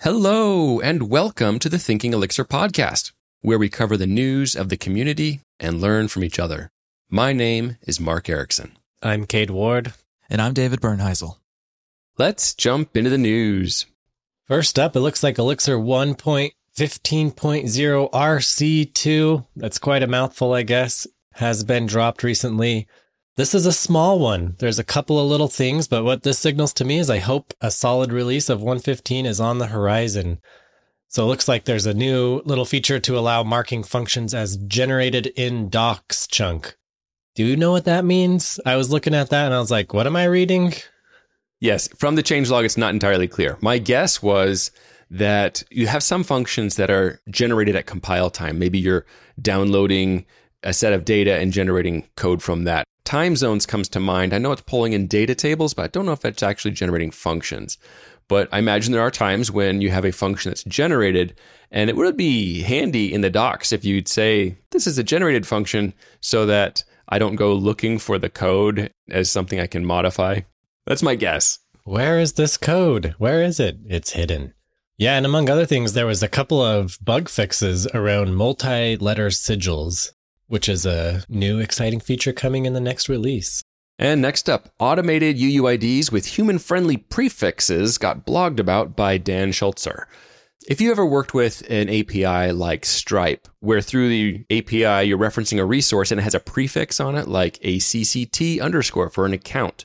Hello, and welcome to the Thinking Elixir podcast, where we cover the news of the community and learn from each other. My name is Mark Ericksen. I'm Cade Ward. And I'm David Bernheisel. Let's jump into the news. First up, it looks like Elixir 1.15.0 RC2. That's quite a mouthful, I guess. Has been dropped recently. This is a small one. There's a couple of little things, but what this signals to me is I hope a solid release of 115 is on the horizon. So it looks like there's a new little feature to allow marking functions as generated in docs chunk. Do you know what that means? I was looking at that and I was like, what am I reading? Yes, from the changelog, it's not entirely clear. My guess was that you have some functions that are generated at compile time. Maybe you're downloading a set of data and generating code from that. Time zones comes to mind. I know it's pulling in data tables, but I don't know if it's actually generating functions. But I imagine there are times when you have a function that's generated, and it would be handy in the docs if you'd say, This is a generated function, so that I don't go looking for the code as something I can modify. That's my guess. Where is this code? Where is it? It's hidden. Yeah, and among other things, there was a couple of bug fixes around multi letter sigils which is a new exciting feature coming in the next release. And next up, automated UUIDs with human friendly prefixes got blogged about by Dan Schultzer. If you ever worked with an API like Stripe, where through the API you're referencing a resource and it has a prefix on it, like a CCT underscore for an account,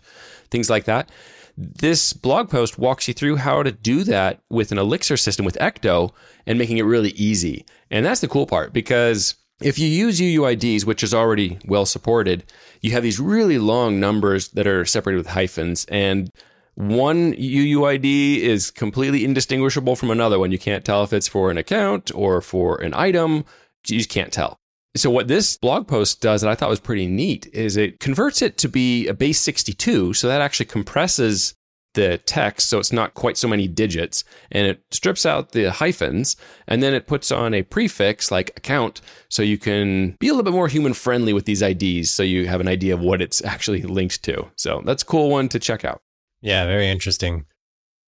things like that, this blog post walks you through how to do that with an Elixir system with Ecto and making it really easy. And that's the cool part because if you use UUIDs, which is already well supported, you have these really long numbers that are separated with hyphens, and one UUID is completely indistinguishable from another one. You can't tell if it's for an account or for an item. You just can't tell. So what this blog post does that I thought was pretty neat is it converts it to be a base 62. So that actually compresses the text so it's not quite so many digits and it strips out the hyphens and then it puts on a prefix like account so you can be a little bit more human friendly with these IDs so you have an idea of what it's actually linked to. So that's a cool one to check out. Yeah, very interesting.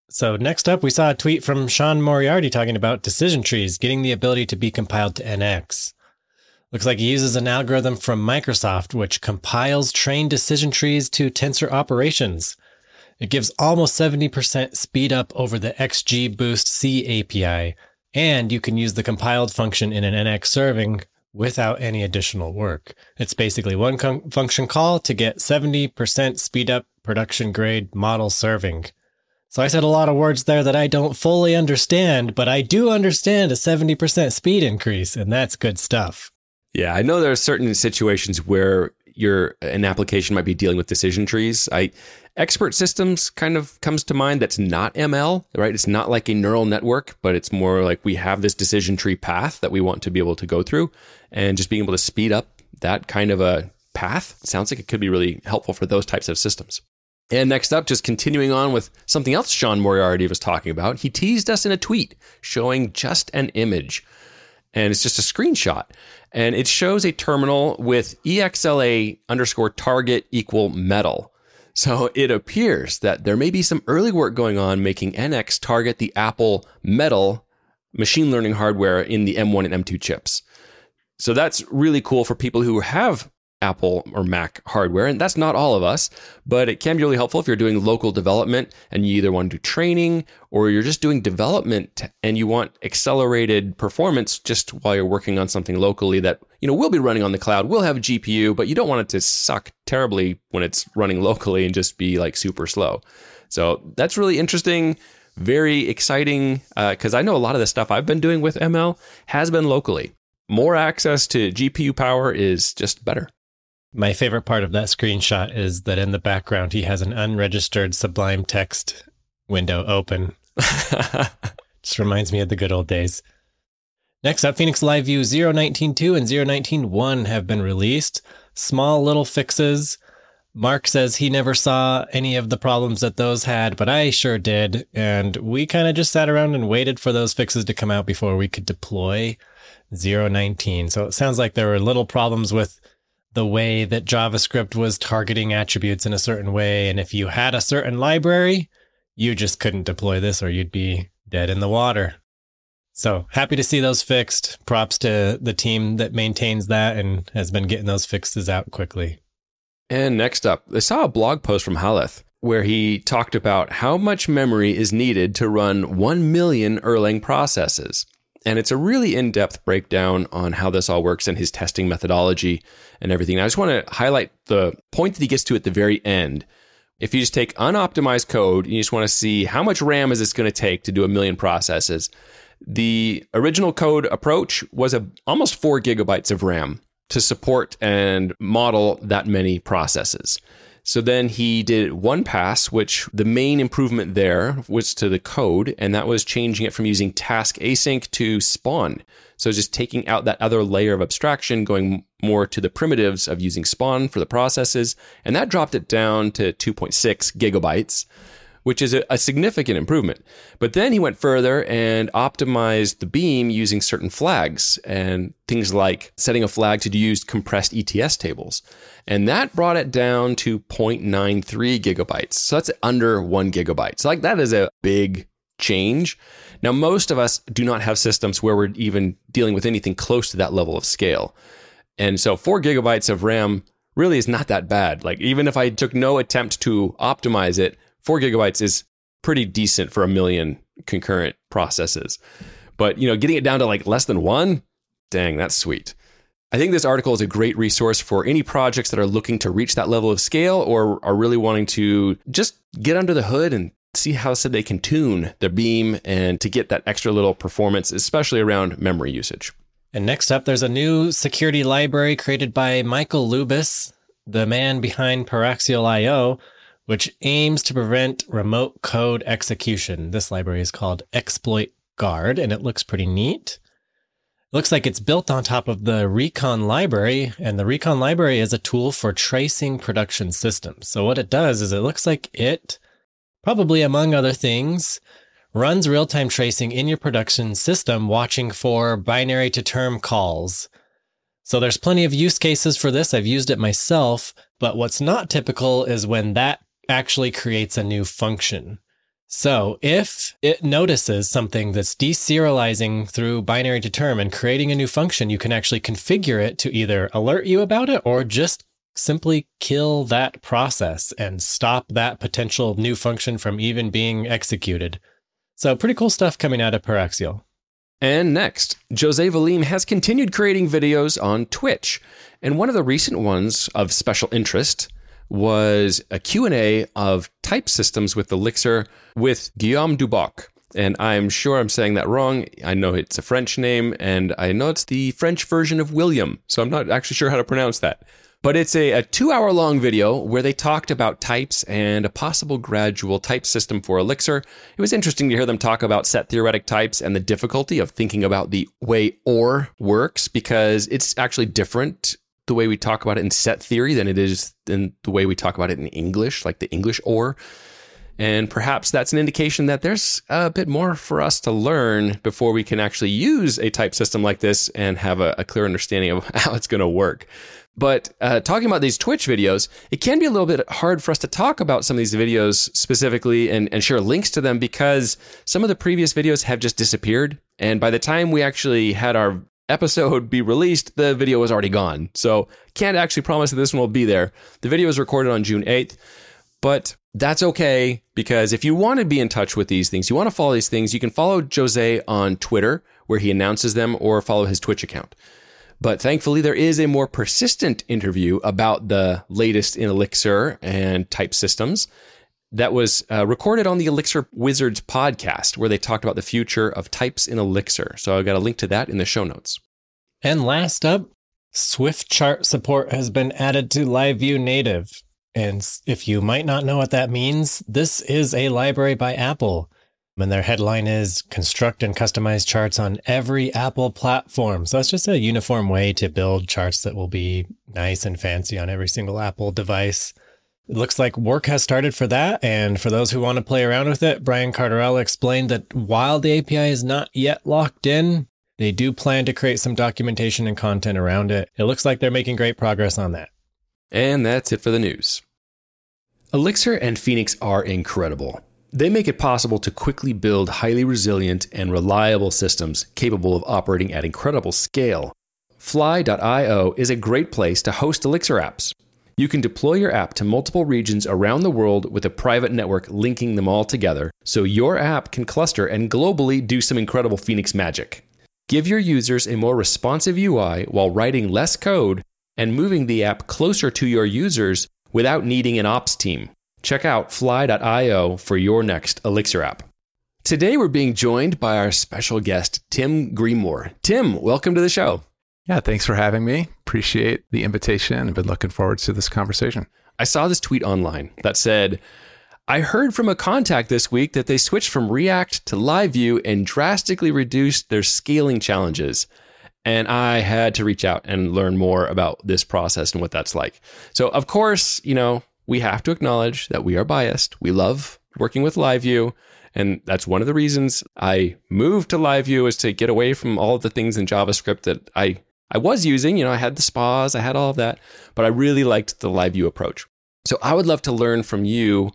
So next up we saw a tweet from Sean Moriarity talking about decision trees getting the ability to be compiled to NX. Looks like he uses an algorithm from Microsoft which compiles trained decision trees to tensor operations. It gives almost 70% speed up over the XGBoost C API, and you can use the compiled function in an NX serving without any additional work. It's basically one com- function call to get 70% speed up production grade model serving. So I said a lot of words there that I don't fully understand, but I do understand a 70% speed increase, and that's good stuff. Yeah, I know there are certain situations where your an application might be dealing with decision trees. I Expert systems kind of comes to mind that's not ML, right? It's not like a neural network, but it's more like we have this decision tree path that we want to be able to go through and just being able to speed up that kind of a path sounds like it could be really helpful for those types of systems. And next up, just continuing on with something else Sean Moriarity was talking about, he teased us in a tweet showing just an image. And it's just a screenshot. And it shows a terminal with EXLA underscore target equal metal. So it appears that there may be some early work going on making NX target the Apple Metal machine learning hardware in the M1 and M2 chips. So that's really cool for people who have Apple or Mac hardware. And that's not all of us, but it can be really helpful if you're doing local development and you either want to do training or you're just doing development and you want accelerated performance just while you're working on something locally that, you know, will be running on the cloud, will have GPU, but you don't want it to suck terribly when it's running locally and just be like super slow. So that's really interesting very exciting because uh, I know a lot of the stuff I've been doing with ML has been locally. More access to GPU power is just better. My favorite part of that screenshot is that in the background he has an unregistered Sublime text window open. Just reminds me of the good old days. Next up, Phoenix Live View 019.2 and 019.1 have been released. Small little fixes. Mark says he never saw any of the problems that those had, but I sure did. And we kind of just sat around and waited for those fixes to come out before we could deploy 019. So it sounds like there were little problems with the way that JavaScript was targeting attributes in a certain way. And if you had a certain library, you just couldn't deploy this or you'd be dead in the water. So happy to see those fixed. Props to the team that maintains that and has been getting those fixes out quickly. And next up, I saw a blog post from Hauleth where he talked about how much memory is needed to run 1 million Erlang processes. And it's a really in depth breakdown on how this all works and his testing methodology and everything. And I just want to highlight the point that he gets to at the very end. If you just take unoptimized code, and you just want to see how much RAM is this going to take to do a million processes. The original code approach was a, almost four gigabytes of RAM to support and model that many processes. So then he did one pass, which the main improvement there was to the code, and that was changing it from using task async to spawn. So just taking out that other layer of abstraction, going more to the primitives of using spawn for the processes, and that dropped it down to 2.6 gigabytes which is a, a, significant improvement. But then he went further and optimized the beam using certain flags and things like setting a flag to use compressed ETS tables. And that brought it down to 0.93 gigabytes. So that's under one gigabyte. So like that is a big change. Now, most of us do not have systems where we're even dealing with anything close to that level of scale. And so four gigabytes of RAM really is not that bad. Like even if I took no attempt to optimize it, four gigabytes is pretty decent for a million concurrent processes. But you know, getting it down to like less than one, dang, that's sweet. I think this article is a great resource for any projects that are looking to reach that level of scale or are really wanting to just get under the hood and see how so they can tune their beam and to get that extra little performance, especially around memory usage. And next up, there's a new security library created by Michael Lubas, the man behind Paraxial.io, which aims to prevent remote code execution. This library is called Exploit Guard, and it looks pretty neat. It looks like it's built on top of the Recon library, and the Recon library is a tool for tracing production systems. So what it does is it looks like it, probably among other things, runs real-time tracing in your production system, watching for binary to term calls. So there's plenty of use cases for this. I've used it myself, but what's not typical is when that actually creates a new function. So if it notices something that's deserializing through binary to term and creating a new function, you can actually configure it to either alert you about it or just simply kill that process and stop that potential new function from even being executed. So pretty cool stuff coming out of Paraxial. And next, Jose Valim has continued creating videos on Twitch. And one of the recent ones of special interest was a Q&A of type systems with Elixir with Guillaume Duboc. And I'm sure I'm saying that wrong. I know it's a French name, and I know it's the French version of William. So I'm not actually sure how to pronounce that. But it's a, a two hour long video where they talked about types and a possible gradual type system for Elixir. It was interesting to hear them talk about set theoretic types and the difficulty of thinking about the way OR works because it's actually different the way we talk about it in set theory than it is in the way we talk about it in English, like the English or. And perhaps that's an indication that there's a bit more for us to learn before we can actually use a type system like this and have a, a clear understanding of how it's going to work. But uh, talking about these Twitch videos, it can be a little bit hard for us to talk about some of these videos specifically and, and share links to them because some of the previous videos have just disappeared. And by the time we actually had our episode be released, the video was already gone. So can't actually promise that this one will be there. The video was recorded on June 8th, but that's okay because if you want to be in touch with these things, you want to follow these things, you can follow Jose on Twitter where he announces them or follow his Twitch account. But thankfully, there is a more persistent interview about the latest in Elixir and type systems that was uh, recorded on the Elixir Wizards podcast, where they talked about the future of types in Elixir. So I've got a link to that in the show notes. And last up, Swift chart support has been added to LiveView Native. And if you might not know what that means, this is a library by Apple. And their headline is construct and customize charts on every Apple platform. So it's just a uniform way to build charts that will be nice and fancy on every single Apple device. It looks like work has started for that. And for those who want to play around with it, Brian Cardarella explained that while the API is not yet locked in, they do plan to create some documentation and content around it. It looks like they're making great progress on that. And that's it for the news. Elixir and Phoenix are incredible. They make it possible to quickly build highly resilient and reliable systems capable of operating at incredible scale. Fly.io is a great place to host Elixir apps. You can deploy your app to multiple regions around the world with a private network linking them all together, so your app can cluster and globally do some incredible Phoenix magic. Give your users a more responsive UI while writing less code and moving the app closer to your users without needing an ops team. Check out fly.io for your next Elixir app. Today, we're being joined by our special guest, Tim Gremore. Tim, welcome to the show. Yeah, thanks for having me. Appreciate the invitation. I've been looking forward to this conversation. I saw this tweet online that said, I heard from a contact this week that they switched from React to LiveView and drastically reduced their scaling challenges. And I had to reach out and learn more about this process and what that's like. So, of course, you know, we have to acknowledge that we are biased. We love working with LiveView. And that's one of the reasons I moved to LiveView is to get away from all the things in JavaScript that I I was using, you know, I had the spas, I had all of that, but I really liked the live view approach. So I would love to learn from you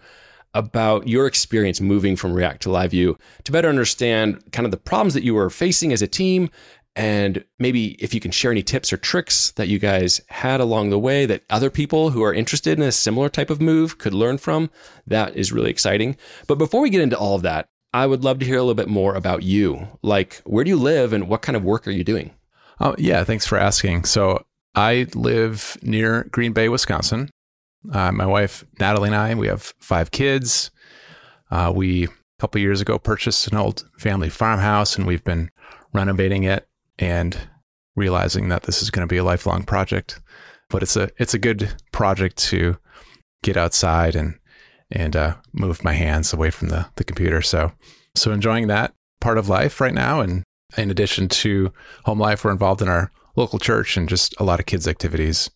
about your experience moving from React to live view to better understand kind of the problems that you were facing as a team and maybe if you can share any tips or tricks that you guys had along the way that other people who are interested in a similar type of move could learn from, that is really exciting. But before we get into all of that, I would love to hear a little bit more about you. Like, where do you live and what kind of work are you doing? Oh, yeah. Thanks for asking. So I live near Green Bay, Wisconsin. Uh, my wife, Natalie, and I, we have five kids. Uh, we, a couple years ago, purchased an old family farmhouse and we've been renovating it and realizing that this is going to be a lifelong project. But it's a it's a good project to get outside and and uh, move my hands away from the the computer. So so enjoying that part of life right now and in addition to home life, we're involved in our local church and just a lot of kids' activities.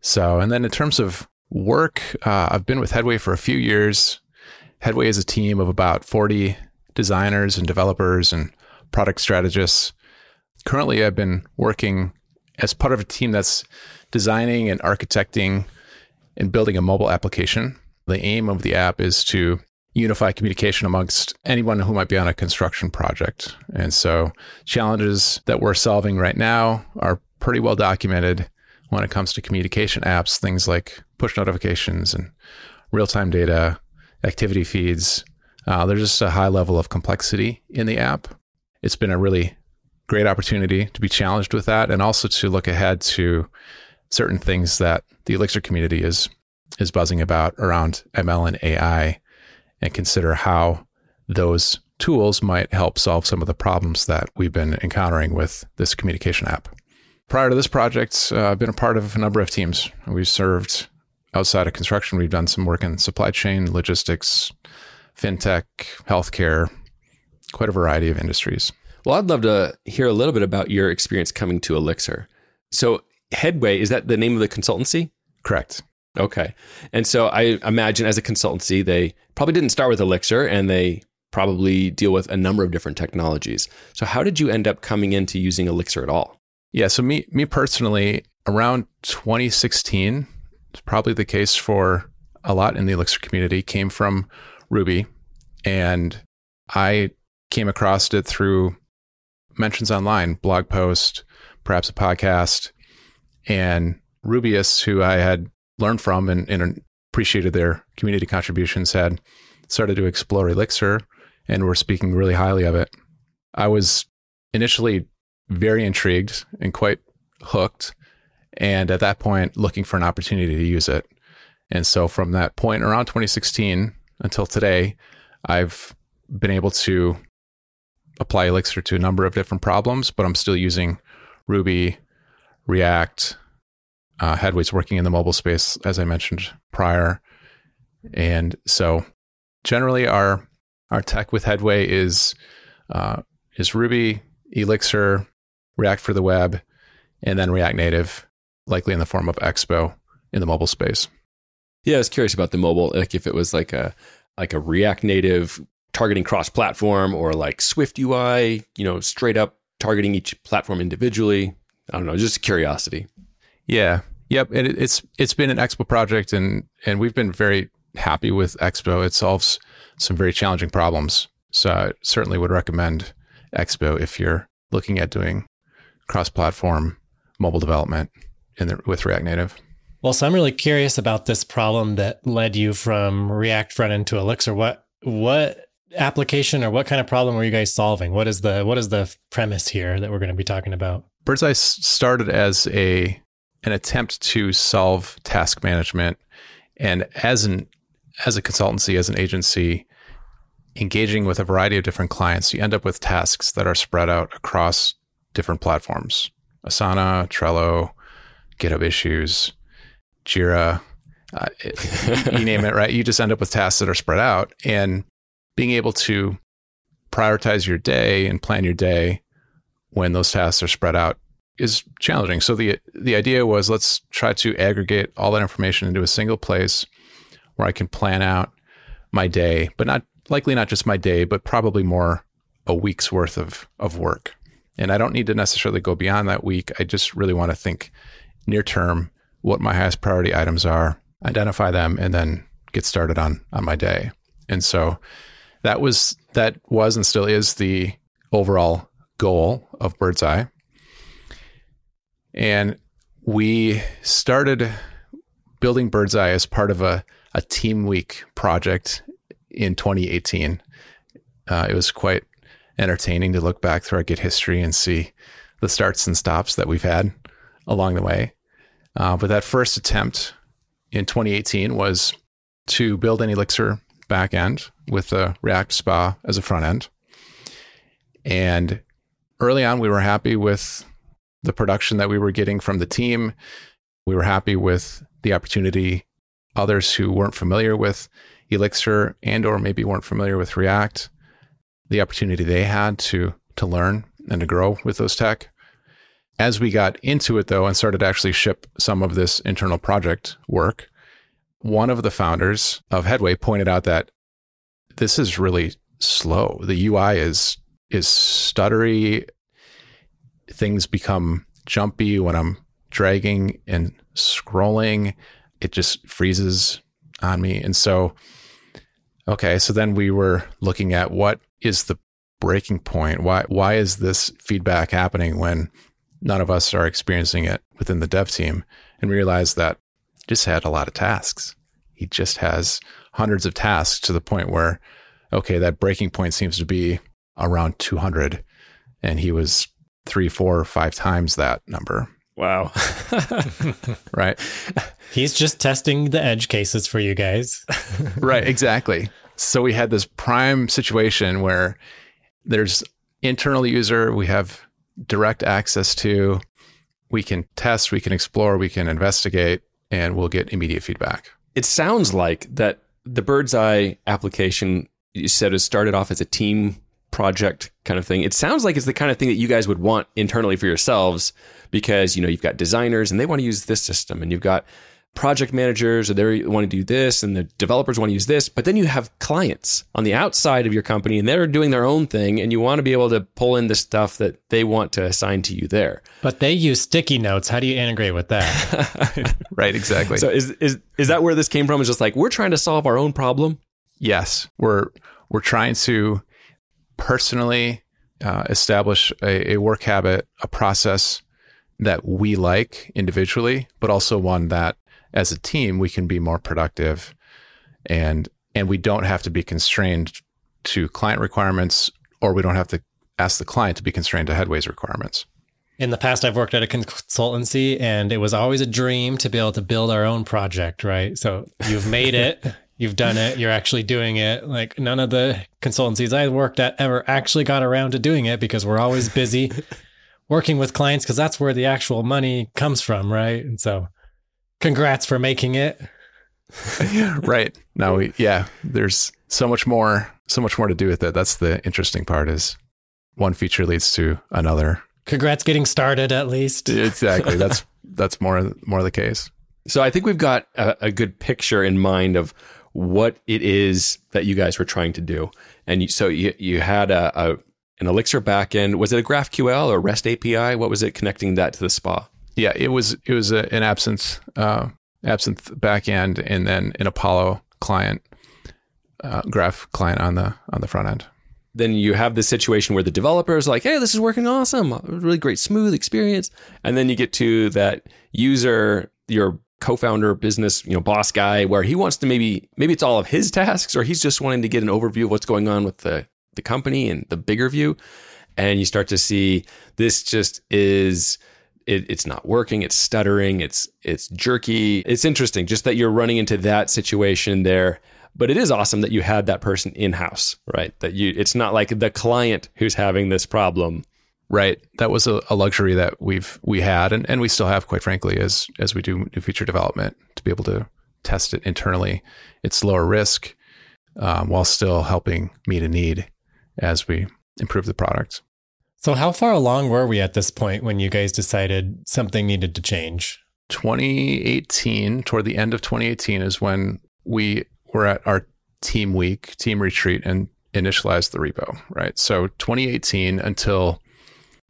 So, and then in terms of work, uh, I've been with Headway for a few years. Headway is a team of about 40 designers and developers and product strategists. Currently, I've been working as part of a team that's designing and architecting and building a mobile application. The aim of the app is to unify communication amongst anyone who might be on a construction project. And so, challenges that we're solving right now are pretty well documented when it comes to communication apps, things like push notifications and real time data, activity feeds. Uh, there's just a high level of complexity in the app. It's been a really great opportunity to be challenged with that and also to look ahead to certain things that the Elixir community is is buzzing about around ML and AI and consider how those tools might help solve some of the problems that we've been encountering with this communication app. Prior to this project, uh, I've been a part of a number of teams. We've served outside of construction. We've done some work in supply chain, logistics, fintech, healthcare, quite a variety of industries. Well, I'd love to hear a little bit about your experience coming to Elixir. So, Headway, is that the name of the consultancy? Correct. Okay. And so I imagine as a consultancy, they probably didn't start with Elixir and they probably deal with a number of different technologies. So how did you end up coming into using Elixir at all? Yeah, so me me personally, around 2016, it's probably the case for a lot in the Elixir community, came from Ruby. And I came across it through mentions online, blog post, perhaps a podcast. And Rubyists, who I had learned from and, and appreciated their community contributions had started to explore Elixir and were speaking really highly of it. I was initially very intrigued and quite hooked. And at that point, looking for an opportunity to use it. And so from that point around 2016 until today, I've been able to apply Elixir to a number of different problems, but I'm still using Ruby, React, uh, Headway's working in the mobile space, as I mentioned prior. And so generally our our tech with Headway is uh, is Ruby, Elixir, React for the web, and then React Native, likely in the form of Expo in the mobile space. Yeah, I was curious about the mobile, like if it was like a like a React Native targeting cross platform or like Swift UI, you know, straight up targeting each platform individually. I don't know, just curiosity. Yeah, Yep, it, it's it's been an Expo project, and and we've been very happy with Expo. It solves some very challenging problems. So I certainly would recommend Expo if you're looking at doing cross-platform mobile development in the, with React Native. Well, so I'm really curious about this problem that led you from React front end to Elixir. What what application or what kind of problem were you guys solving? What is the what is the premise here that we're going to be talking about? Birdseye started as a an attempt to solve task management, and as an as a consultancy, as an agency, engaging with a variety of different clients, you end up with tasks that are spread out across different platforms: Asana, Trello, GitHub Issues, Jira. Uh, it, you name it, right? You just end up with tasks that are spread out, and being able to prioritize your day and plan your day when those tasks are spread out is challenging. So the the idea was let's try to aggregate all that information into a single place where I can plan out my day, but not likely not just my day, but probably more a week's worth of of work. And I don't need to necessarily go beyond that week. I just really want to think near term what my highest priority items are, identify them, and then get started on on my day. And so that was that was and still is the overall goal of Birdseye. And we started building Birdseye as part of a, a team week project in 2018. Uh, it was quite entertaining to look back through our Git history and see the starts and stops that we've had along the way. Uh, but that first attempt in 2018 was to build an Elixir backend with the React SPA as a front end. And early on, we were happy with the production that we were getting from the team. We were happy with the opportunity others who weren't familiar with Elixir and or maybe weren't familiar with React, the opportunity they had to to learn and to grow with those tech. As we got into it though and started to actually ship some of this internal project work, one of the founders of Headway pointed out that this is really slow. The UI is is stuttery. Things become jumpy when I'm dragging and scrolling. It just freezes on me. And so okay, so then we were looking at what is the breaking point? Why why is this feedback happening when none of us are experiencing it within the dev team? And realized that just had a lot of tasks. He just has hundreds of tasks to the point where, okay, that breaking point seems to be around 200. And he was three, four, five times that number. Wow. right. He's just testing the edge cases for you guys. right. Exactly. So we had this prime situation where there's internal user we have direct access to. We can test, we can explore, we can investigate, and we'll get immediate feedback. It sounds like that the Birdseye application you said it started off as a team project kind of thing. It sounds like it's the kind of thing that you guys would want internally for yourselves because you know you've got designers and they want to use this system and you've got project managers or they want to do this and the developers want to use this but then you have clients on the outside of your company and they're doing their own thing and you want to be able to pull in the stuff that they want to assign to you there. But they use sticky notes. How do you integrate with that? Right exactly. So is, is is that where this came from? Is just like we're trying to solve our own problem? Yes. We're we're trying to personally uh, establish a, a work habit a process that we like individually but also one that as a team we can be more productive and and we don't have to be constrained to client requirements or we don't have to ask the client to be constrained to headways requirements. In the past i've worked at a consultancy and it was always a dream to be able to build our own project right? So you've made it you've done it you're actually doing it like none of the consultancies i worked at ever actually got around to doing it because we're always busy working with clients because that's where the actual money comes from right and so congrats for making it. right. Now we yeah, there's so much more so much more to do with it. That's the interesting part is one feature leads to another. Congrats getting started at least. Exactly. That's that's more more the case. So I think we've got a, a, good picture in mind of what it is that you guys were trying to do. And you, so you you had a, a an Elixir backend. Was it a GraphQL or REST API? What was it connecting that to the SPA? Yeah, it was it was a, an Absinthe uh, Absinthe backend and then an Apollo client uh, graph client on the on the front end. Then you have the situation where the developer is like, "Hey, this is working awesome, really great, smooth experience," and then you get to that user, your co-founder, business, you know, boss guy, where he wants to maybe maybe it's all of his tasks, or he's just wanting to get an overview of what's going on with the the company and the bigger view, and you start to see this just is it, it's not working it's stuttering it's it's jerky. It's interesting just that you're running into that situation there. But it is awesome that you had that person in house right? That you it's not like the client who's having this problem right that was a, a, luxury that we've we had and, and we still have quite frankly as as we do new feature development to be able to test it internally it's lower risk um, while still helping meet a need as we improve the product so, how far along were we at this point when you guys decided something needed to change? 2018, toward the end of 2018, is when we were at our team week, team retreat, and initialized the repo, right? So, 2018 until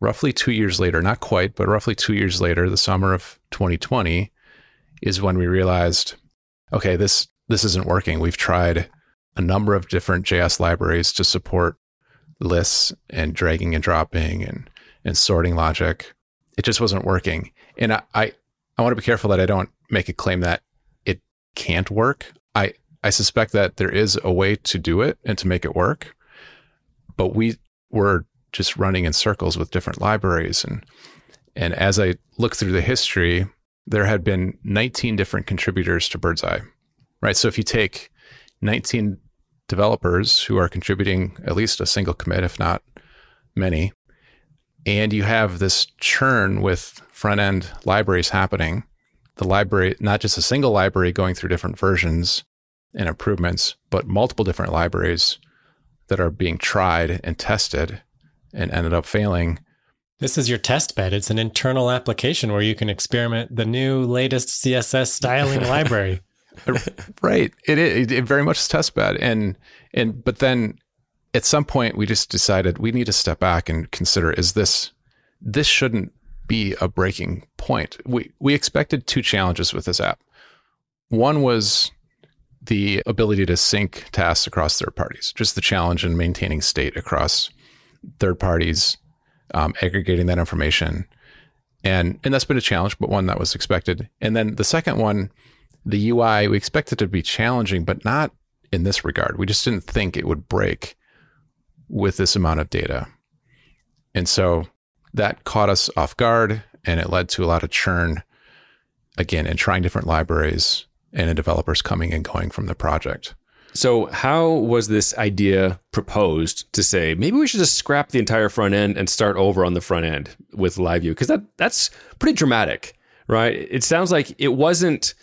roughly two years later, not quite, but roughly two years later, the summer of 2020, is when we realized, okay, this this isn't working. We've tried a number of different JS libraries to support lists and dragging and dropping and and sorting logic. It just wasn't working. And I, I, I want to be careful that I don't make a claim that it can't work. I I suspect that there is a way to do it and to make it work. But we were just running in circles with different libraries and and as I look through the history, there had been 19 different contributors to Birdseye. Right? So if you take 19 developers who are contributing at least a single commit, if not many. And you have this churn with front end libraries happening. The library, not just a single library going through different versions and improvements, but multiple different libraries that are being tried and tested and ended up failing. This is your test bed. It's an internal application where you can experiment the new latest CSS styling library. right. It, it it very much is test bed, and and but then at some point we just decided we need to step back and consider: is this this shouldn't be a breaking point? We we expected two challenges with this app. One was the ability to sync tasks across third parties, just the challenge in maintaining state across third parties, um, aggregating that information, and and that's been a challenge, but one that was expected. And then the second one the UI, we expected to be challenging, but not in this regard. We just didn't think it would break with this amount of data. And so that caught us off guard and it led to a lot of churn again in trying different libraries and in developers coming and going from the project. So, how was this idea proposed to say maybe we should just scrap the entire front end and start over on the front end with LiveView? Because that that's pretty dramatic, right? It sounds like it wasn't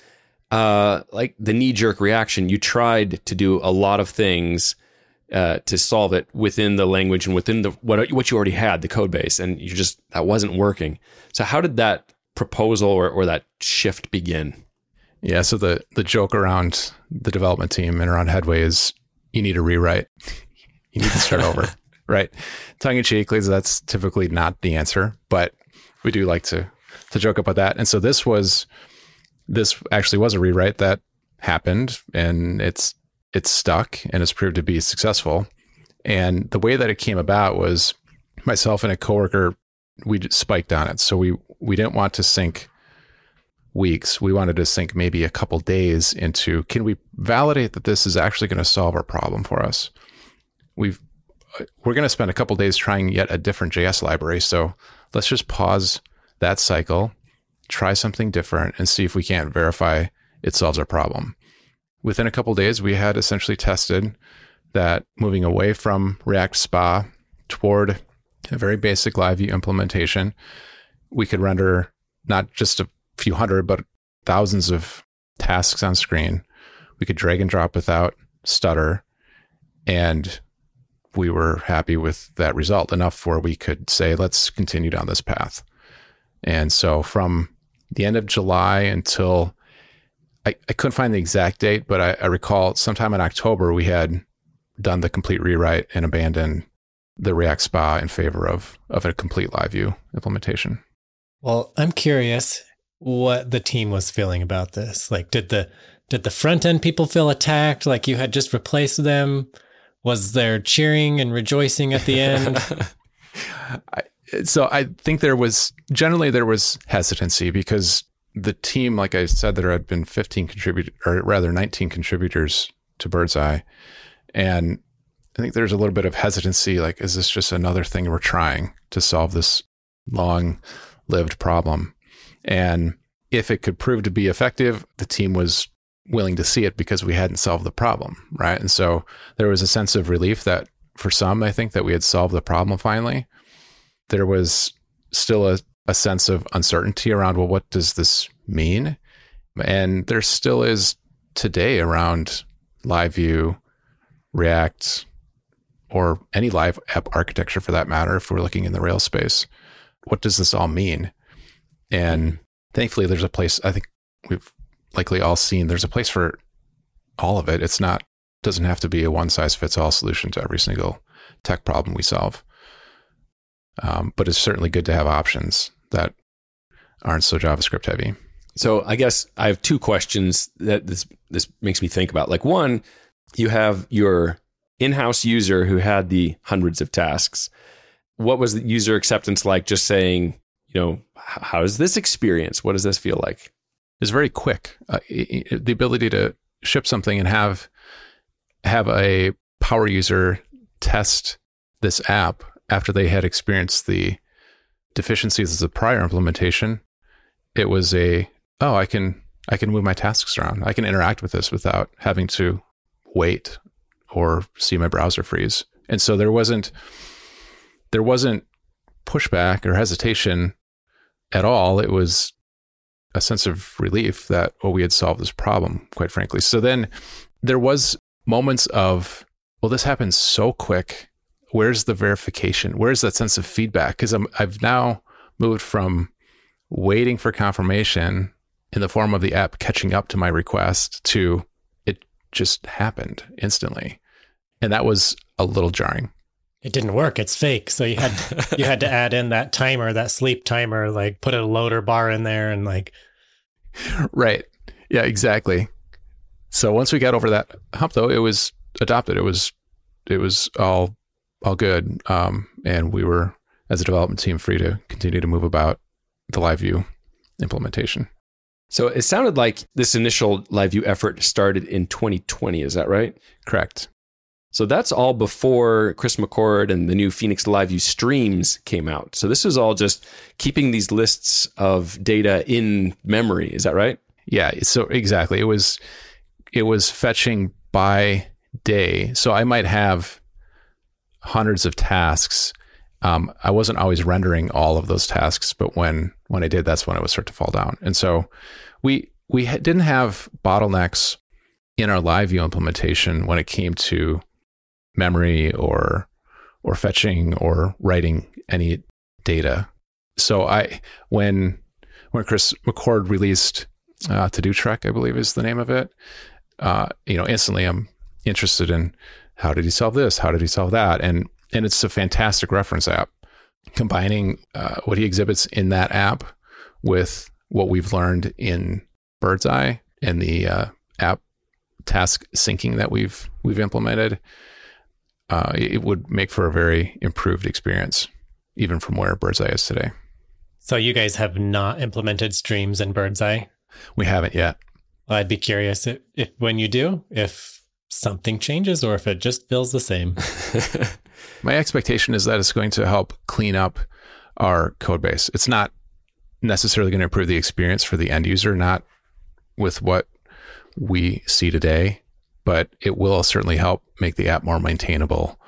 uh, like the knee jerk reaction. You tried to do a lot of things uh, to solve it within the language and within the what what you already had, the code base, and you just that wasn't working. So how did that proposal or, or that shift begin? Yeah, so the the joke around the development team and around Headway is you need a rewrite. you need to start over. Right. Tongue in cheek, that's typically not the answer, but we do like to to joke about that. And so this was this actually was a rewrite that happened and it's it's stuck and it's proved to be successful. And the way that it came about was myself and a coworker we spiked on it. So we we didn't want to sync weeks. We wanted to sync maybe a couple days into can we validate that this is actually going to solve our problem for us? We've we're going to spend a couple days trying yet a different JS library. So let's just pause that cycle try something different and see if we can't verify it solves our problem. Within a couple days, we had essentially tested that moving away from React SPA toward a very basic live view implementation, we could render not just a few hundred, but thousands of tasks on screen. We could drag and drop without stutter. And we were happy with that result enough where we could say, let's continue down this path. And so from the end of July until I, I couldn't find the exact date, but I, I recall sometime in October we had done the complete rewrite and abandoned the React SPA in favor of of a complete live view implementation. Well, I'm curious what the team was feeling about this. Like, did the Did the front end people feel attacked like you had just replaced them? Was there cheering and rejoicing at the end? I, so I think there was generally there was hesitancy because the team, like I said, there had been 15 contributors, or rather 19 contributors to Birdseye, and I think there's a little bit of hesitancy. Like, is this just another thing we're trying to solve this long-lived problem? And if it could prove to be effective, the team was willing to see it because we hadn't solved the problem, right? And so there was a sense of relief that for some, I think that we had solved the problem finally. There was still a, a sense of uncertainty around, well, what does this mean? And there still is today around live view, React, or any live app architecture for that matter, if we're looking in the Rails space. What does this all mean? And thankfully, there's a place, I think we've likely all seen, there's a place for all of it. It's not, doesn't have to be a one size fits all solution to every single tech problem we solve. Um, but it's certainly good to have options that aren't so JavaScript heavy. So I guess I have two questions that this this makes me think about. Like one, you have your in-house user who had the hundreds of tasks. What was the user acceptance like? Just saying, you know, how is this experience? What does this feel like? It's very quick. Uh, the ability to ship something and have have a power user test this app after they had experienced the deficiencies of the prior implementation, it was a oh I can I can move my tasks around. I can interact with this without having to wait or see my browser freeze. And so there wasn't there wasn't pushback or hesitation at all. It was a sense of relief that oh we had solved this problem quite frankly. So then there was moments of well this happened so quick where's the verification? Where's that sense of feedback? Because I've now moved from waiting for confirmation in the form of the app catching up to my request to it just happened instantly. And that was a little jarring. It didn't work. It's fake. So you had you had to add in that timer, that sleep timer, like put a loader bar in there and like Right. Yeah, exactly. So once we got over that hump though, it was adopted. It was it was all all good. Um, and we were, as a development team, free to continue to move about the live view implementation. So it sounded like this initial live view effort started in 2020. Is that right? Correct. So that's all before Chris McCord and the new Phoenix Live View streams came out. So this was all just keeping these lists of data in memory. Is that right? Yeah. So exactly. It was it was fetching by day. So I might have hundreds of tasks. Um, I wasn't always rendering all of those tasks, but when when I did, that's when it would start to fall down. And so we we didn't have bottlenecks in our live view implementation when it came to memory or or fetching or writing any data. So I when when Chris McCord released uh, To Do Trek, I believe is the name of it. Uh, you know, instantly I'm interested in how did he solve this? How did he solve that? And and it's a fantastic reference app, combining uh, what he exhibits in that app with what we've learned in Birdseye and the uh, app task syncing that we've we've implemented. Uh, it would make for a very improved experience, even from where Birdseye is today. So you guys have not implemented streams in Birdseye? We haven't yet. Well, I'd be curious if, if when you do, if something changes or if it just feels the same. My expectation is that it's going to help clean up our code base. It's not necessarily going to improve the experience for the end user, not with what we see today, but it will certainly help make the app more maintainable.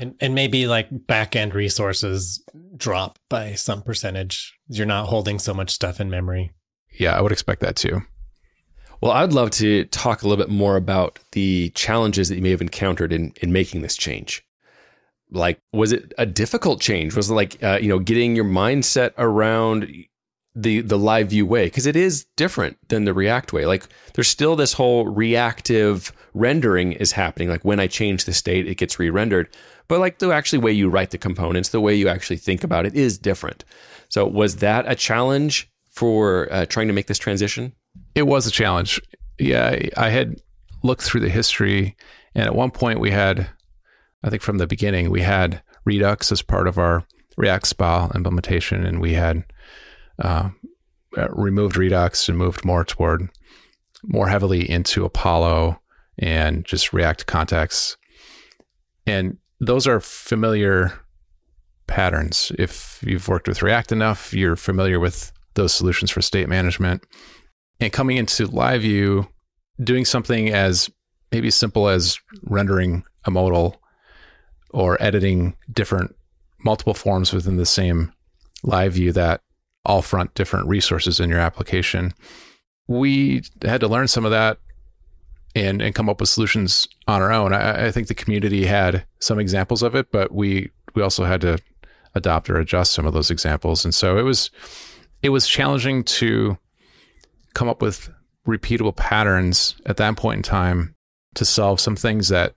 And, and maybe like back end resources drop by some percentage. You're not holding so much stuff in memory. Yeah, I would expect that too. Well, I'd love to talk a little bit more about the challenges that you may have encountered in in making this change. Like, was it a difficult change? Was it like uh, you know getting your mindset around the the live view way because it is different than the React way. Like, there's still this whole reactive rendering is happening. Like when I change the state, it gets re-rendered. But like the actually way you write the components, the way you actually think about it is different. So, was that a challenge for uh, trying to make this transition? It was a challenge. Yeah, I had looked through the history, and at one point we had, I think from the beginning, we had Redux as part of our React SPA implementation, and we had uh, removed Redux and moved more toward more heavily into Apollo and just React context. And those are familiar patterns. If you've worked with React enough, you're familiar with those solutions for state management. And coming into live view, doing something as maybe simple as rendering a modal or editing different multiple forms within the same live view that all front different resources in your application. We had to learn some of that and, and come up with solutions on our own. I, I think the community had some examples of it, but we we also had to adopt or adjust some of those examples. And so it was it was challenging to come up with repeatable patterns at that point in time to solve some things that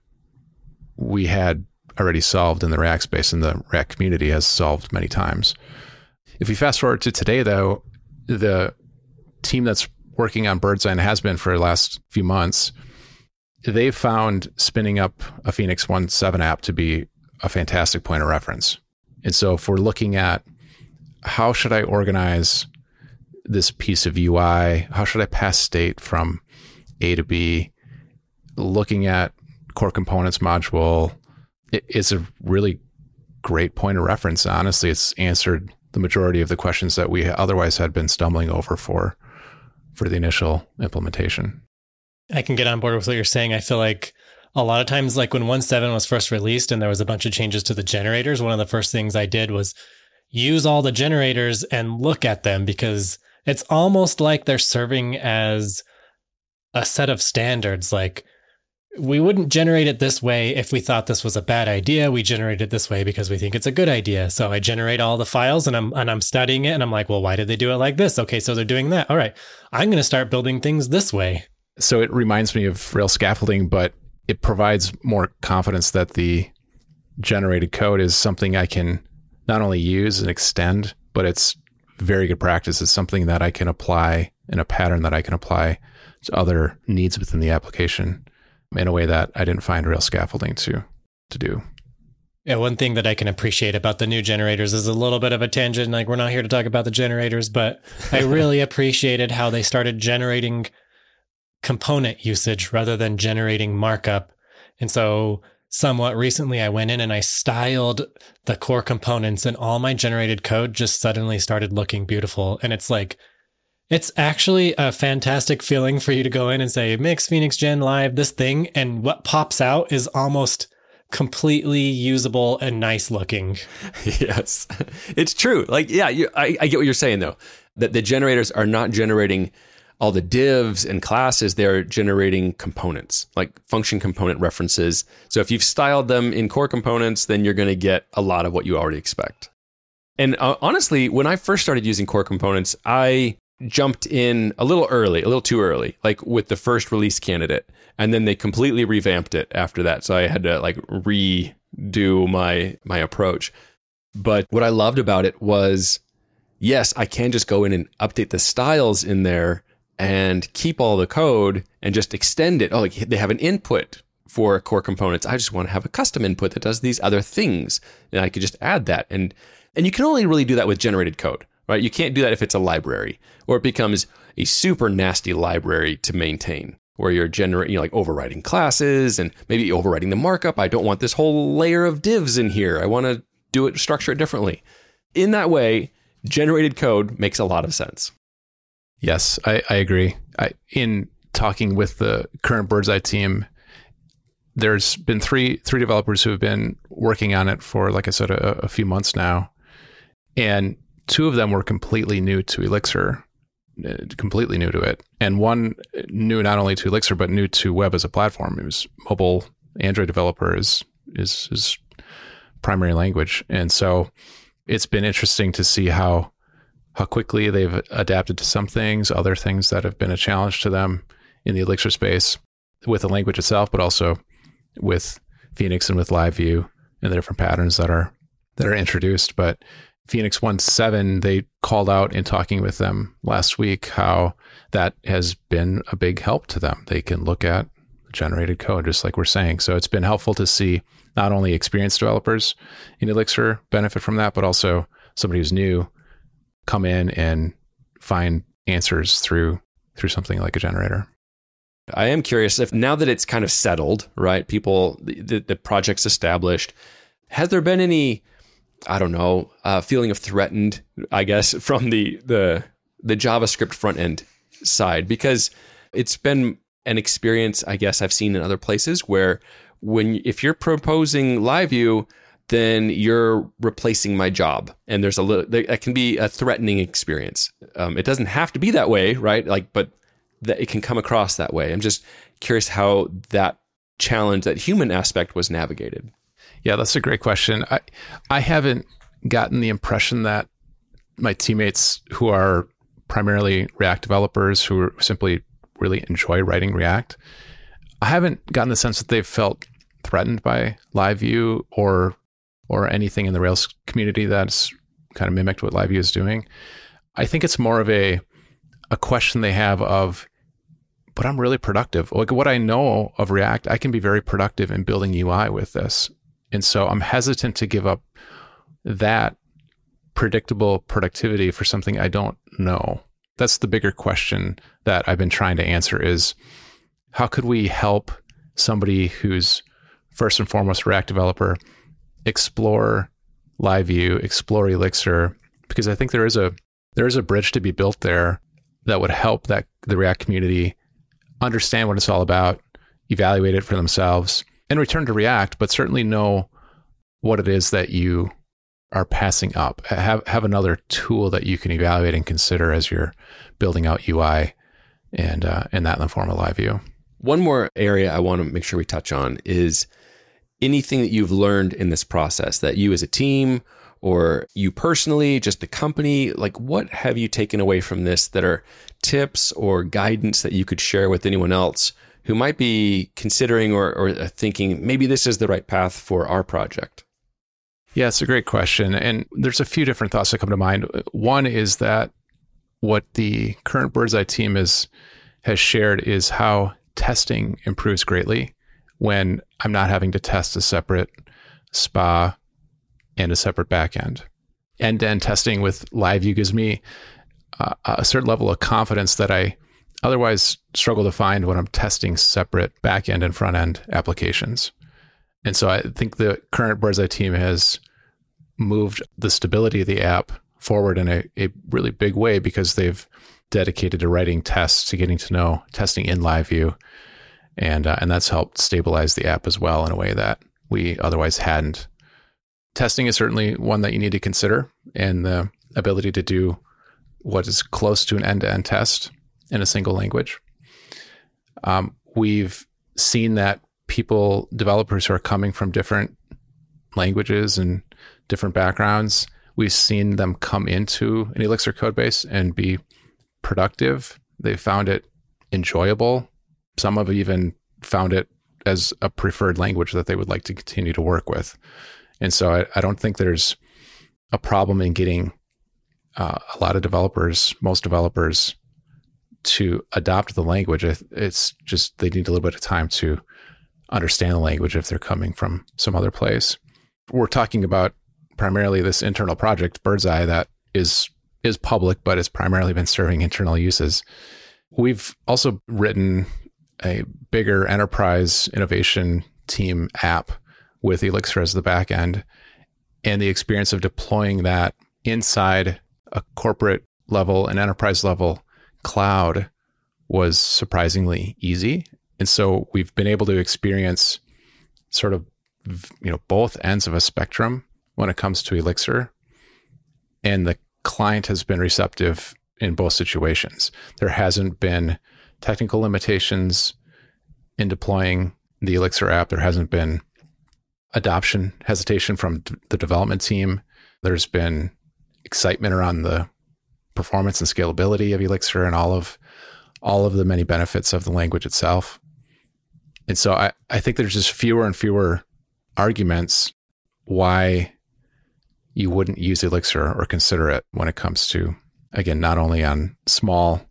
we had already solved in the React space and the React community has solved many times. If we fast forward to today, though, the team that's working on Birdseye and has been for the last few months, they've found spinning up a Phoenix 1.7 app to be a fantastic point of reference. And so if we're looking at how should I organize this piece of UI? How should I pass state from A to B? Looking at core components module, it's a really great point of reference. Honestly, it's answered the majority of the questions that we otherwise had been stumbling over for for the initial implementation. I can get on board with what you're saying. I feel like a lot of times, like when 1.7 was first released and there was a bunch of changes to the generators, one of the first things I did was use all the generators and look at them because it's almost like they're serving as a set of standards. Like, we wouldn't generate it this way if we thought this was a bad idea. We generate it this way because we think it's a good idea. So I generate all the files and I'm and I'm studying it and I'm like, well, why did they do it like this? Okay, so they're doing that. All right. I'm going to start building things this way. So it reminds me of Rails scaffolding, but it provides more confidence that the generated code is something I can not only use and extend, but it's very good practice. It's something that I can apply in a pattern that I can apply to other needs within the application in a way that I didn't find Rails scaffolding to to do. Yeah, one thing that I can appreciate about the new generators is a little bit of a tangent. Like we're not here to talk about the generators, but I really appreciated how they started generating component usage rather than generating markup. And so somewhat recently I went in and I styled the core components and all my generated code just suddenly started looking beautiful. And it's like it's actually a fantastic feeling for you to go in and say, mix Phoenix Gen live this thing. And what pops out is almost completely usable and nice looking. yes, it's true. Like, yeah, you, I, I get what you're saying though, that the generators are not generating all the divs and classes, they're generating components, like function component references. So if you've styled them in core components, then you're going to get a lot of what you already expect. And uh, honestly, when I first started using core components, I jumped in a little early, a little too early, like with the first release candidate. And then they completely revamped it after that. So I had to like redo my my approach. But what I loved about it was yes, I can just go in and update the styles in there and keep all the code and just extend it. Oh, like they have an input for core components. I just want to have a custom input that does these other things. And I could just add that. And and you can only really do that with generated code right? You can't do that if it's a library or it becomes a super nasty library to maintain where you're generating, you know, like overriding classes and maybe overriding the markup. I don't want this whole layer of divs in here. I want to do it, structure it differently. In that way, generated code makes a lot of sense. Yes, I, I agree. I, in talking with the current Birdseye team, there's been three three developers who have been working on it for, like I said, a, a few months now, and two of them were completely new to Elixir, uh, completely new to it, and one new not only to Elixir but new to web as a platform. It was mobile Android developer is is his primary language, and so it's been interesting to see how how quickly they've adapted to some things, other things that have been a challenge to them in the Elixir space with the language itself, but also with Phoenix and with LiveView and the different patterns that are that are introduced. But Phoenix 1.7, they called out in talking with them last week how that has been a big help to them. They can look at generated code, just like we're saying. So it's been helpful to see not only experienced developers in Elixir benefit from that, but also somebody who's new come in and find answers through through something like a generator. I am curious if now that it's kind of settled, right? People, the, the project's established. Has there been any, I don't know, uh, feeling of threatened, I guess, from the the the JavaScript front end side? Because it's been an experience, I guess, I've seen in other places where when if you're proposing live view, then you're replacing my job, and there's a little that can be a threatening experience. Um, it doesn't have to be that way, right? Like, but that it can come across that way. I'm just curious how that challenge, that human aspect, was navigated. Yeah, that's a great question. I I haven't gotten the impression that my teammates who are primarily React developers who simply really enjoy writing React, I haven't gotten the sense that they've felt threatened by live view or or anything in the Rails community that's kind of mimicked what live view is doing. I think it's more of a a question they have of but I'm really productive. Like what I know of React, I can be very productive in building UI with this. And so I'm hesitant to give up that predictable productivity for something I don't know. That's the bigger question that I've been trying to answer is how could we help somebody who's first and foremost React developer explore live view, explore Elixir because I think there is a there is a bridge to be built there that would help that the React community understand what it's all about, evaluate it for themselves, and return to React, but certainly know what it is that you are passing up. Have have another tool that you can evaluate and consider as you're building out UI and uh, and that in the form of live view. One more area I want to make sure we touch on is anything that you've learned in this process that you as a team or you personally, just the company, like what have you taken away from this that are tips or guidance that you could share with anyone else who might be considering or, or thinking maybe this is the right path for our project? Yeah, it's a great question. And there's a few different thoughts that come to mind. One is that what the current Birdseye team is, has shared is how testing improves greatly when I'm not having to test a separate SPA and a separate backend. End to end testing with LiveView gives me a certain level of confidence that I otherwise struggle to find when I'm testing separate backend and front end applications. And so I think the current Birdseye team has moved the stability of the app forward in a, a really big way because they've dedicated to writing tests, to getting to know testing in LiveView. And, uh, and that's helped stabilize the app as well in a way that we otherwise hadn't. Testing is certainly one that you need to consider, and the ability to do what is close to an end to end test in a single language. Um, we've seen that people, developers who are coming from different languages and different backgrounds, we've seen them come into an Elixir code base and be productive. They found it enjoyable. Some have even found it as a preferred language that they would like to continue to work with. And so I, I don't think there's a problem in getting uh, a lot of developers, most developers, to adopt the language. It's just they need a little bit of time to understand the language if they're coming from some other place. We're talking about primarily this internal project, Birdseye, that is is public, but it's primarily been serving internal uses. We've also written a bigger enterprise innovation team app with Elixir as the backend, and the experience of deploying that inside a corporate level and enterprise level cloud was surprisingly easy. And so we've been able to experience sort of you know both ends of a spectrum when it comes to Elixir. And the client has been receptive in both situations. There hasn't been technical limitations in deploying the Elixir app. There hasn't been adoption hesitation from the development team. There's been excitement around the performance and scalability of Elixir and all of all of the many benefits of the language itself. And so I, I think there's just fewer and fewer arguments why you wouldn't use Elixir or consider it when it comes to, again, not only on small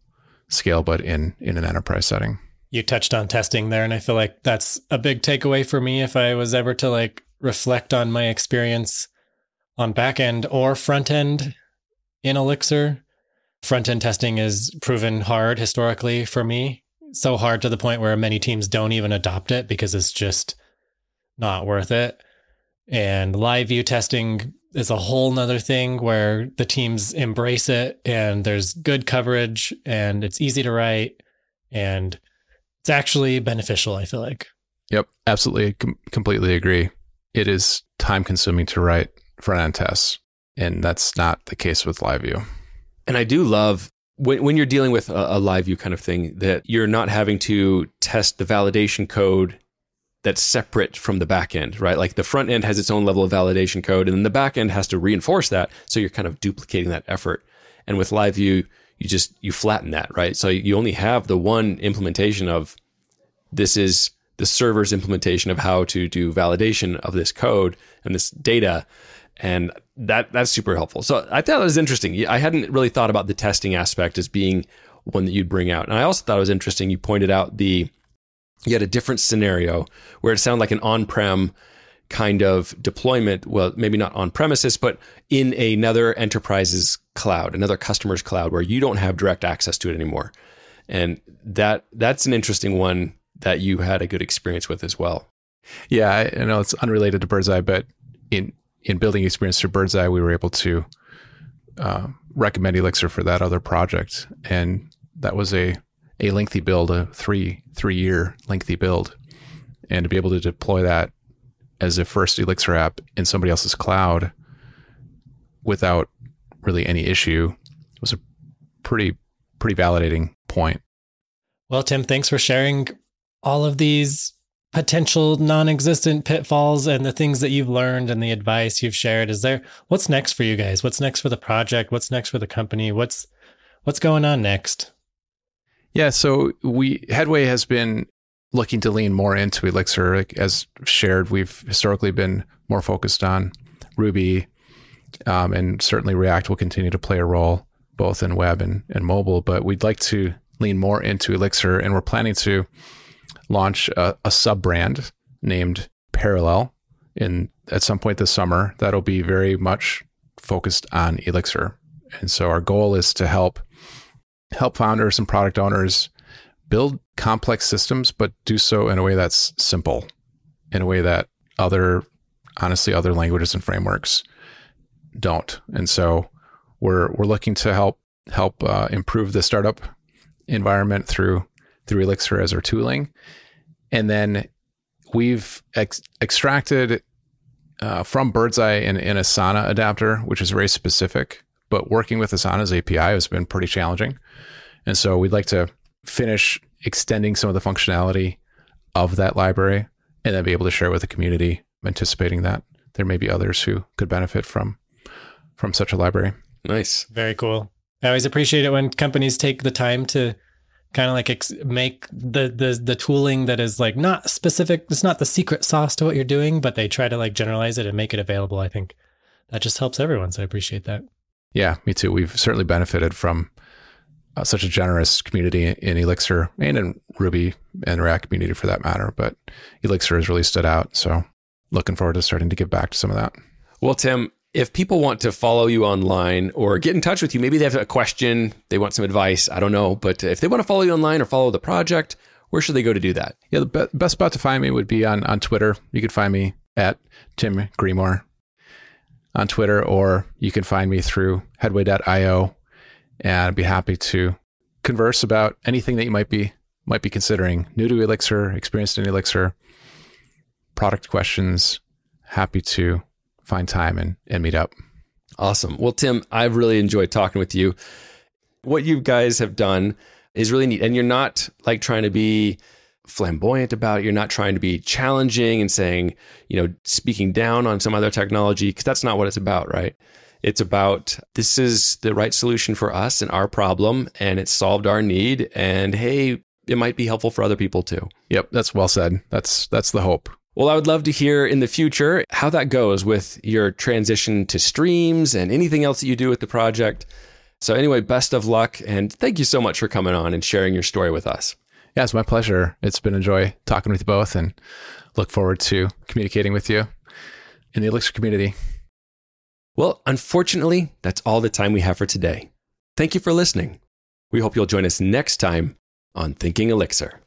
scale, but in, in an enterprise setting. You touched on testing there, and I feel like that's a big takeaway for me if I was ever to like reflect on my experience on back end or front end in Elixir. Front end testing is proven hard historically for me. So hard to the point where many teams don't even adopt it because it's just not worth it. And live view testing is a whole nother thing where the teams embrace it and there's good coverage and it's easy to write and it's actually beneficial, I feel like. Yep, absolutely, com- completely agree. It is time consuming to write front end tests, and that's not the case with live view. And I do love when, when you're dealing with a, a live view kind of thing that you're not having to test the validation code that's separate from the back end, right? Like the front end has its own level of validation code, and then the back end has to reinforce that. So you're kind of duplicating that effort. And with live view, you just you flatten that, right? So you only have the one implementation of this is the server's implementation of how to do validation of this code and this data. And that that's super helpful. So I thought it was interesting. I hadn't really thought about the testing aspect as being one that you'd bring out. And I also thought it was interesting. You pointed out the you had a different scenario where it sounded like an on-prem kind of deployment. Well, maybe not on premises, but in another enterprise's cloud, another customer's cloud where you don't have direct access to it anymore. And that that's an interesting one that you had a good experience with as well. Yeah, I know it's unrelated to Birdseye, but in in building experience through Birdseye, we were able to uh, recommend Elixir for that other project, and that was a a lengthy build, a three three year lengthy build, and to be able to deploy that as a first Elixir app in somebody else's cloud without really any issue was a pretty pretty validating point. Well, Tim, thanks for sharing all of these potential non-existent pitfalls and the things that you've learned and the advice you've shared. Is there what's next for you guys? What's next for the project? What's next for the company? What's what's going on next? Yeah, so we Headway has been looking to lean more into Elixir. As shared, we've historically been more focused on Ruby, um, and certainly React will continue to play a role both in web and, and mobile. But we'd like to lean more into Elixir, and we're planning to launch a, a sub brand named Parallel in at some point this summer. That'll be very much focused on Elixir, and so our goal is to help help founders and product owners build complex systems, but do so in a way that's simple, in a way that other, honestly, other languages and frameworks don't. And so we're we're looking to help help uh, improve the startup environment through through Elixir as our tooling, and then we've ex- extracted uh, from Birdseye an, an Asana adapter, which is very specific. But working with Asana's API has been pretty challenging. And so we'd like to finish extending some of the functionality of that library and then be able to share with the community, anticipating that there may be others who could benefit from from such a library. Nice. Very cool. I always appreciate it when companies take the time to kind of like ex- make the the the tooling that is like not specific it's not the secret sauce to what you're doing but they try to like generalize it and make it available i think that just helps everyone so i appreciate that yeah me too we've certainly benefited from uh, such a generous community in Elixir and in Ruby and React community for that matter. But Elixir has really stood out. So looking forward to starting to give back to some of that. Well, Tim, if people want to follow you online or get in touch with you, maybe they have a question, they want some advice, I don't know. But if they want to follow you online or follow the project, where should they go to do that? Yeah, the be- best spot to find me would be on, on Twitter. You could find me at Tim Gremore on Twitter, or you can find me through headway.io and I'd be happy to converse about anything that you might be might be considering. New to Elixir, experienced in Elixir, product questions. Happy to find time and, and meet up. Awesome. Well, Tim, I've really enjoyed talking with you. What you guys have done is really neat. And you're not like trying to be flamboyant about it. You're not trying to be challenging and saying, you know, speaking down on some other technology, because that's not what it's about, right? It's about this is the right solution for us and our problem, and it solved our need. And hey, it might be helpful for other people too. Yep, that's well said. That's that's the hope. Well, I would love to hear in the future how that goes with your transition to streams and anything else that you do with the project. So, anyway, best of luck. And thank you so much for coming on and sharing your story with us. Yeah, it's my pleasure. It's been a joy talking with you both and look forward to communicating with you in the Elixir community. Well, unfortunately, that's all the time we have for today. Thank you for listening. We hope you'll join us next time on Thinking Elixir.